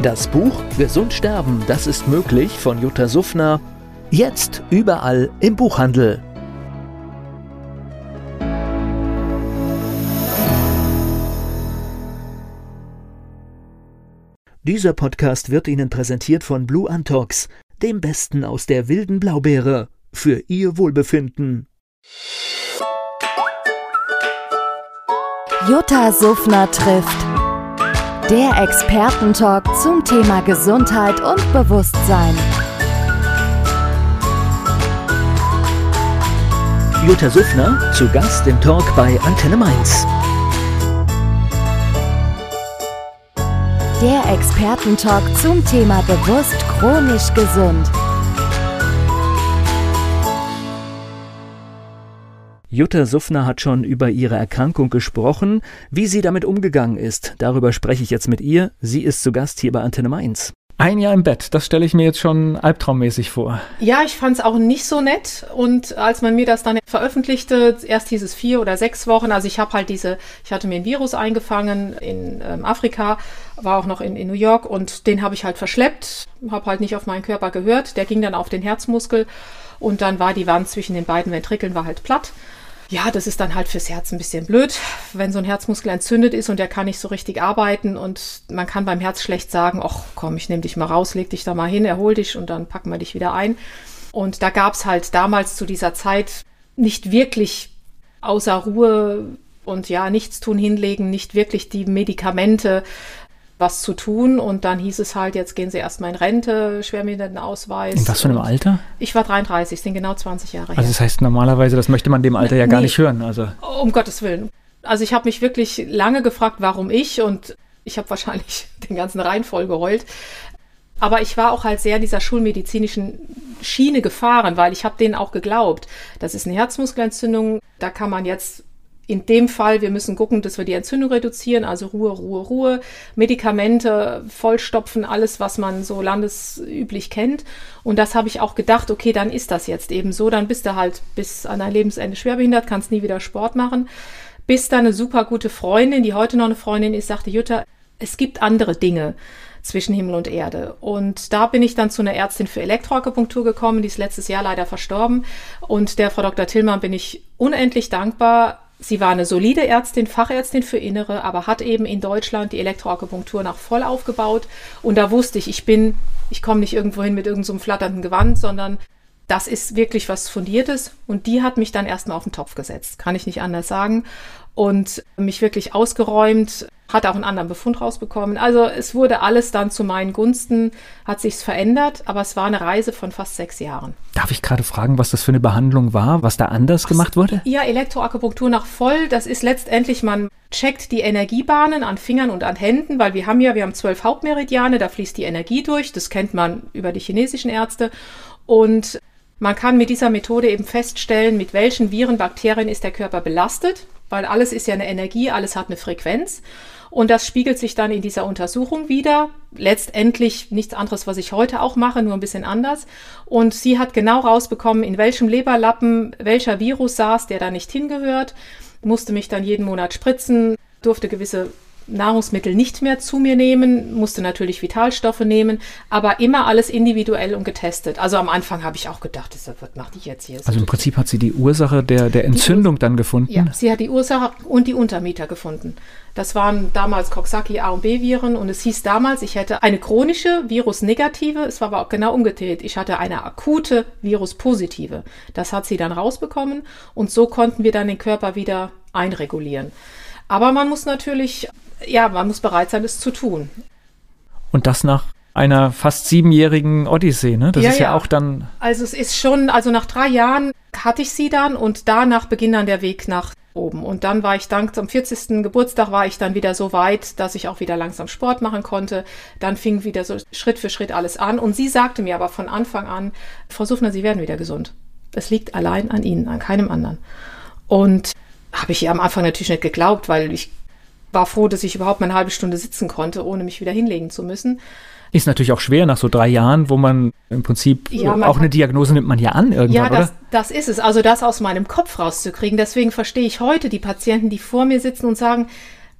Das Buch Gesund sterben, das ist möglich von Jutta Suffner. Jetzt überall im Buchhandel. Dieser Podcast wird Ihnen präsentiert von Blue Antox, dem Besten aus der wilden Blaubeere, für Ihr Wohlbefinden. Jutta Suffner trifft. Der Expertentalk zum Thema Gesundheit und Bewusstsein. Jutta Suffner zu Gast im Talk bei Antenne Mainz. Der Expertentalk zum Thema bewusst chronisch gesund. Jutta Suffner hat schon über ihre Erkrankung gesprochen, wie sie damit umgegangen ist. Darüber spreche ich jetzt mit ihr. Sie ist zu Gast hier bei Antenne Mainz. Ein Jahr im Bett, das stelle ich mir jetzt schon albtraummäßig vor. Ja, ich fand es auch nicht so nett. Und als man mir das dann veröffentlichte, erst hieß es vier oder sechs Wochen. Also ich habe halt diese, ich hatte mir ein Virus eingefangen in ähm, Afrika, war auch noch in, in New York und den habe ich halt verschleppt, habe halt nicht auf meinen Körper gehört. Der ging dann auf den Herzmuskel und dann war die Wand zwischen den beiden Ventrikeln war halt platt ja, das ist dann halt fürs Herz ein bisschen blöd, wenn so ein Herzmuskel entzündet ist und der kann nicht so richtig arbeiten und man kann beim Herz schlecht sagen, ach komm, ich nehme dich mal raus, leg dich da mal hin, erhol dich und dann packen wir dich wieder ein. Und da gab es halt damals zu dieser Zeit nicht wirklich außer Ruhe und ja, nichts tun hinlegen, nicht wirklich die Medikamente, was zu tun. Und dann hieß es halt, jetzt gehen Sie erstmal in Rente, Schwerbehindertenausweis. In was für einem Alter? Ich war 33, sind genau 20 Jahre her. Also das heißt normalerweise, das möchte man dem Alter ja gar nee, nicht hören. Also. Um Gottes Willen. Also ich habe mich wirklich lange gefragt, warum ich und ich habe wahrscheinlich den ganzen Reihen voll geheult. Aber ich war auch halt sehr in dieser schulmedizinischen Schiene gefahren, weil ich habe denen auch geglaubt, das ist eine Herzmuskelentzündung, da kann man jetzt in dem Fall, wir müssen gucken, dass wir die Entzündung reduzieren, also Ruhe, Ruhe, Ruhe, Medikamente vollstopfen, alles, was man so landesüblich kennt. Und das habe ich auch gedacht, okay, dann ist das jetzt eben so, dann bist du halt bis an dein Lebensende schwerbehindert, kannst nie wieder Sport machen. Bis dann eine super gute Freundin, die heute noch eine Freundin ist, sagte, Jutta, es gibt andere Dinge zwischen Himmel und Erde. Und da bin ich dann zu einer Ärztin für Elektroakupunktur gekommen, die ist letztes Jahr leider verstorben. Und der Frau Dr. Tillmann bin ich unendlich dankbar, Sie war eine solide Ärztin, Fachärztin für Innere, aber hat eben in Deutschland die Elektroakupunktur nach voll aufgebaut. Und da wusste ich, ich bin, ich komme nicht irgendwo hin mit irgendeinem so flatternden Gewand, sondern das ist wirklich was Fundiertes. Und die hat mich dann erstmal auf den Topf gesetzt, kann ich nicht anders sagen. Und mich wirklich ausgeräumt, hat auch einen anderen Befund rausbekommen. Also es wurde alles dann zu meinen Gunsten, hat sich's verändert, aber es war eine Reise von fast sechs Jahren. Darf ich gerade fragen, was das für eine Behandlung war, was da anders Ach, gemacht wurde? Ja, Elektroakupunktur nach voll, das ist letztendlich, man checkt die Energiebahnen an Fingern und an Händen, weil wir haben ja, wir haben zwölf Hauptmeridiane, da fließt die Energie durch, das kennt man über die chinesischen Ärzte und man kann mit dieser Methode eben feststellen, mit welchen Viren, Bakterien ist der Körper belastet, weil alles ist ja eine Energie, alles hat eine Frequenz. Und das spiegelt sich dann in dieser Untersuchung wieder. Letztendlich nichts anderes, was ich heute auch mache, nur ein bisschen anders. Und sie hat genau rausbekommen, in welchem Leberlappen welcher Virus saß, der da nicht hingehört, musste mich dann jeden Monat spritzen, durfte gewisse Nahrungsmittel nicht mehr zu mir nehmen, musste natürlich Vitalstoffe nehmen, aber immer alles individuell und getestet. Also am Anfang habe ich auch gedacht, das, was macht die jetzt hier? Also im Prinzip hat sie die Ursache der, der Entzündung dann gefunden? Ja, sie hat die Ursache und die Untermieter gefunden. Das waren damals Coxsackie A und B Viren und es hieß damals, ich hätte eine chronische Virusnegative, es war aber auch genau umgedreht. Ich hatte eine akute Viruspositive. Das hat sie dann rausbekommen und so konnten wir dann den Körper wieder einregulieren. Aber man muss natürlich ja, man muss bereit sein, es zu tun. Und das nach einer fast siebenjährigen Odyssee, ne? Das ja, ist ja, ja, auch dann. Also es ist schon, also nach drei Jahren hatte ich sie dann und danach beginnt dann der Weg nach oben. Und dann war ich dank am 40. Geburtstag war ich dann wieder so weit, dass ich auch wieder langsam Sport machen konnte. Dann fing wieder so Schritt für Schritt alles an. Und sie sagte mir aber von Anfang an, Frau Suffner, Sie werden wieder gesund. Es liegt allein an Ihnen, an keinem anderen. Und habe ich ihr am Anfang natürlich nicht geglaubt, weil ich war froh, dass ich überhaupt mal eine halbe Stunde sitzen konnte, ohne mich wieder hinlegen zu müssen. Ist natürlich auch schwer nach so drei Jahren, wo man im Prinzip Ja, man auch eine Diagnose nimmt man ja an irgendwann, Ja, das, oder? das ist es. Also das aus meinem Kopf rauszukriegen. Deswegen verstehe ich heute die Patienten, die vor mir sitzen und sagen,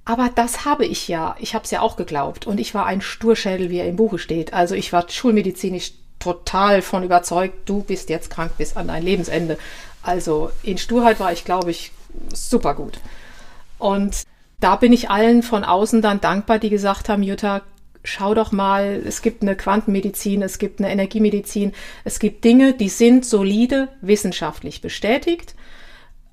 aber das habe ich ja. Ich habe es ja auch geglaubt. Und ich war ein Sturschädel, wie er im Buche steht. Also ich war schulmedizinisch total von überzeugt, du bist jetzt krank bis an dein Lebensende. Also in Sturheit war ich, glaube ich, super gut. Und da bin ich allen von außen dann dankbar, die gesagt haben, Jutta, schau doch mal, es gibt eine Quantenmedizin, es gibt eine Energiemedizin, es gibt Dinge, die sind solide wissenschaftlich bestätigt,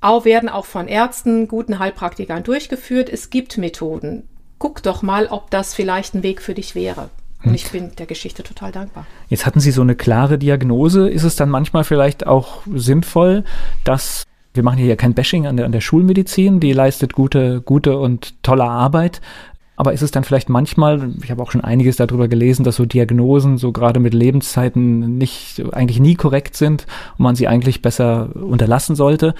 auch werden auch von Ärzten, guten Heilpraktikern durchgeführt. Es gibt Methoden. Guck doch mal, ob das vielleicht ein Weg für dich wäre. Und ich bin der Geschichte total dankbar. Jetzt hatten Sie so eine klare Diagnose. Ist es dann manchmal vielleicht auch sinnvoll, dass wir machen hier ja kein Bashing an der, an der Schulmedizin, die leistet gute, gute und tolle Arbeit. Aber ist es dann vielleicht manchmal, ich habe auch schon einiges darüber gelesen, dass so Diagnosen so gerade mit Lebenszeiten nicht, eigentlich nie korrekt sind und man sie eigentlich besser unterlassen sollte?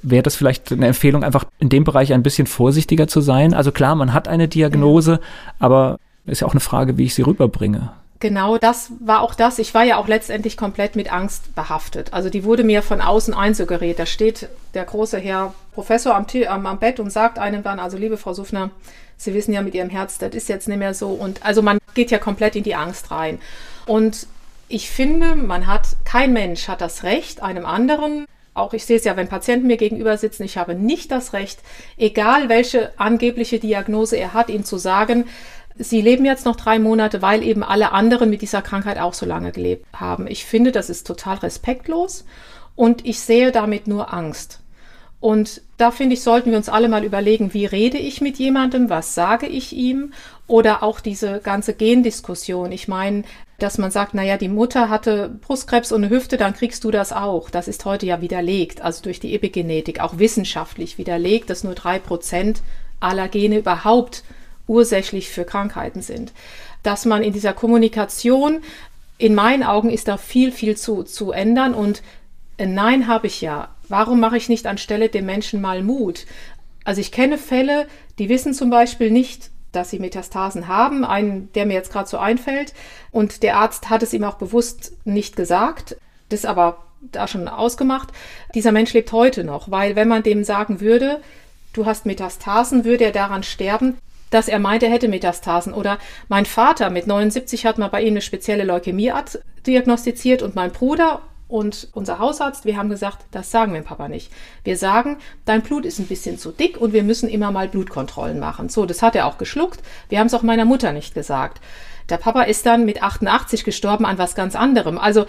Wäre das vielleicht eine Empfehlung, einfach in dem Bereich ein bisschen vorsichtiger zu sein? Also klar, man hat eine Diagnose, aber ist ja auch eine Frage, wie ich sie rüberbringe. Genau, das war auch das. Ich war ja auch letztendlich komplett mit Angst behaftet. Also die wurde mir von außen einsuggeriert. Da steht der große Herr Professor am, am, am Bett und sagt einem dann, also liebe Frau Suffner, Sie wissen ja mit Ihrem Herz, das ist jetzt nicht mehr so. Und also man geht ja komplett in die Angst rein. Und ich finde, man hat, kein Mensch hat das Recht, einem anderen, auch ich sehe es ja, wenn Patienten mir gegenüber sitzen, ich habe nicht das Recht, egal welche angebliche Diagnose er hat, ihm zu sagen, Sie leben jetzt noch drei Monate, weil eben alle anderen mit dieser Krankheit auch so lange gelebt haben. Ich finde, das ist total respektlos und ich sehe damit nur Angst. Und da finde ich, sollten wir uns alle mal überlegen, wie rede ich mit jemandem, was sage ich ihm oder auch diese ganze Gendiskussion. Ich meine, dass man sagt, naja, die Mutter hatte Brustkrebs und eine Hüfte, dann kriegst du das auch. Das ist heute ja widerlegt, also durch die Epigenetik, auch wissenschaftlich widerlegt, dass nur drei Prozent aller Gene überhaupt ursächlich für Krankheiten sind. Dass man in dieser Kommunikation, in meinen Augen ist da viel, viel zu, zu ändern und ein Nein habe ich ja. Warum mache ich nicht anstelle dem Menschen mal Mut? Also ich kenne Fälle, die wissen zum Beispiel nicht, dass sie Metastasen haben, einen, der mir jetzt gerade so einfällt. Und der Arzt hat es ihm auch bewusst nicht gesagt, das aber da schon ausgemacht. Dieser Mensch lebt heute noch, weil wenn man dem sagen würde, du hast Metastasen, würde er daran sterben, dass er meint, er hätte Metastasen. Oder mein Vater mit 79 hat mal bei ihm eine spezielle Leukämieart diagnostiziert und mein Bruder und unser Hausarzt, wir haben gesagt, das sagen wir dem Papa nicht. Wir sagen, dein Blut ist ein bisschen zu dick und wir müssen immer mal Blutkontrollen machen. So, das hat er auch geschluckt. Wir haben es auch meiner Mutter nicht gesagt. Der Papa ist dann mit 88 gestorben an was ganz anderem. Also,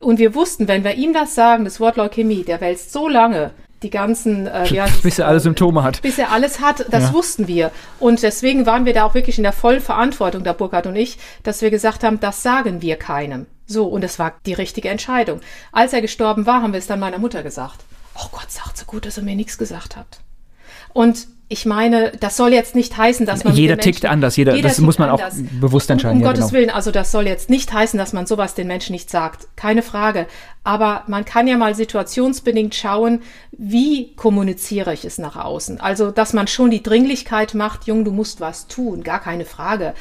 und wir wussten, wenn wir ihm das sagen, das Wort Leukämie, der wälzt so lange die ganzen, äh, es, Bis er alle Symptome hat. bis er alles hat, das Ja. wussten wir. Und deswegen waren wir da auch wirklich in der vollen Verantwortung, der Burkhard und ich, dass wir gesagt haben, das sagen wir keinem. So, und das war die richtige Entscheidung. Als er gestorben war, haben wir es dann meiner Mutter gesagt. Oh Gott, sagt so gut, dass er mir nichts gesagt hat. Und ich meine, das soll jetzt nicht heißen, dass man. Jeder tickt Menschen- anders, jeder- das tickt muss man auch bewusst entscheiden, Um, um ja, Gottes genau. Willen, also das soll jetzt nicht heißen, dass man sowas den Menschen nicht sagt. Keine Frage. Aber man kann ja mal situationsbedingt schauen, wie kommuniziere ich es nach außen. Also, dass man schon die Dringlichkeit macht, Jung, du musst was tun, gar keine Frage.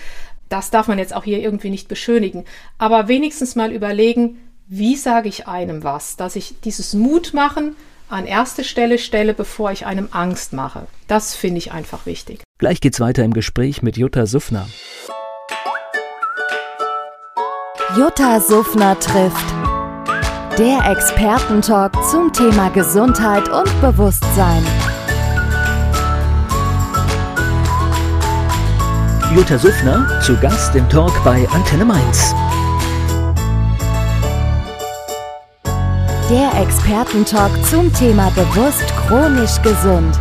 Das darf man jetzt auch hier irgendwie nicht beschönigen. Aber wenigstens mal überlegen, wie sage ich einem was, dass ich dieses Mut machen an erste Stelle stelle, bevor ich einem Angst mache. Das finde ich einfach wichtig. Gleich geht's weiter im Gespräch mit Jutta Suffner. Jutta Suffner trifft. Der Expertentalk zum Thema Gesundheit und Bewusstsein. Jutta Suffner zu Gast im Talk bei Antenne Mainz. Der Expertentalk zum Thema bewusst chronisch gesund.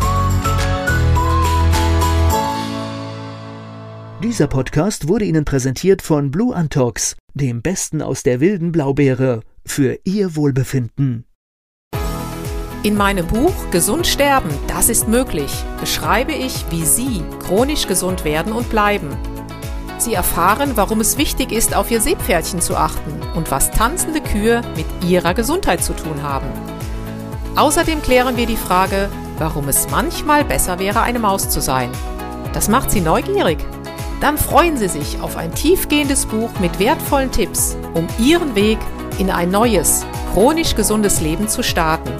Dieser Podcast wurde Ihnen präsentiert von Blue Antox, dem Besten aus der wilden Blaubeere, für Ihr Wohlbefinden. In meinem Buch Gesund sterben, das ist möglich, beschreibe ich, wie Sie chronisch gesund werden und bleiben. Sie erfahren, warum es wichtig ist, auf Ihr Seepferdchen zu achten und was tanzende Kühe mit Ihrer Gesundheit zu tun haben. Außerdem klären wir die Frage, warum es manchmal besser wäre, eine Maus zu sein. Das macht Sie neugierig. Dann freuen Sie sich auf ein tiefgehendes Buch mit wertvollen Tipps, um Ihren Weg in ein neues, chronisch gesundes Leben zu starten.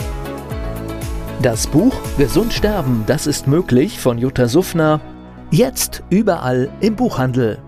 Das Buch Gesund sterben, das ist möglich von Jutta Suffner. Jetzt überall im Buchhandel.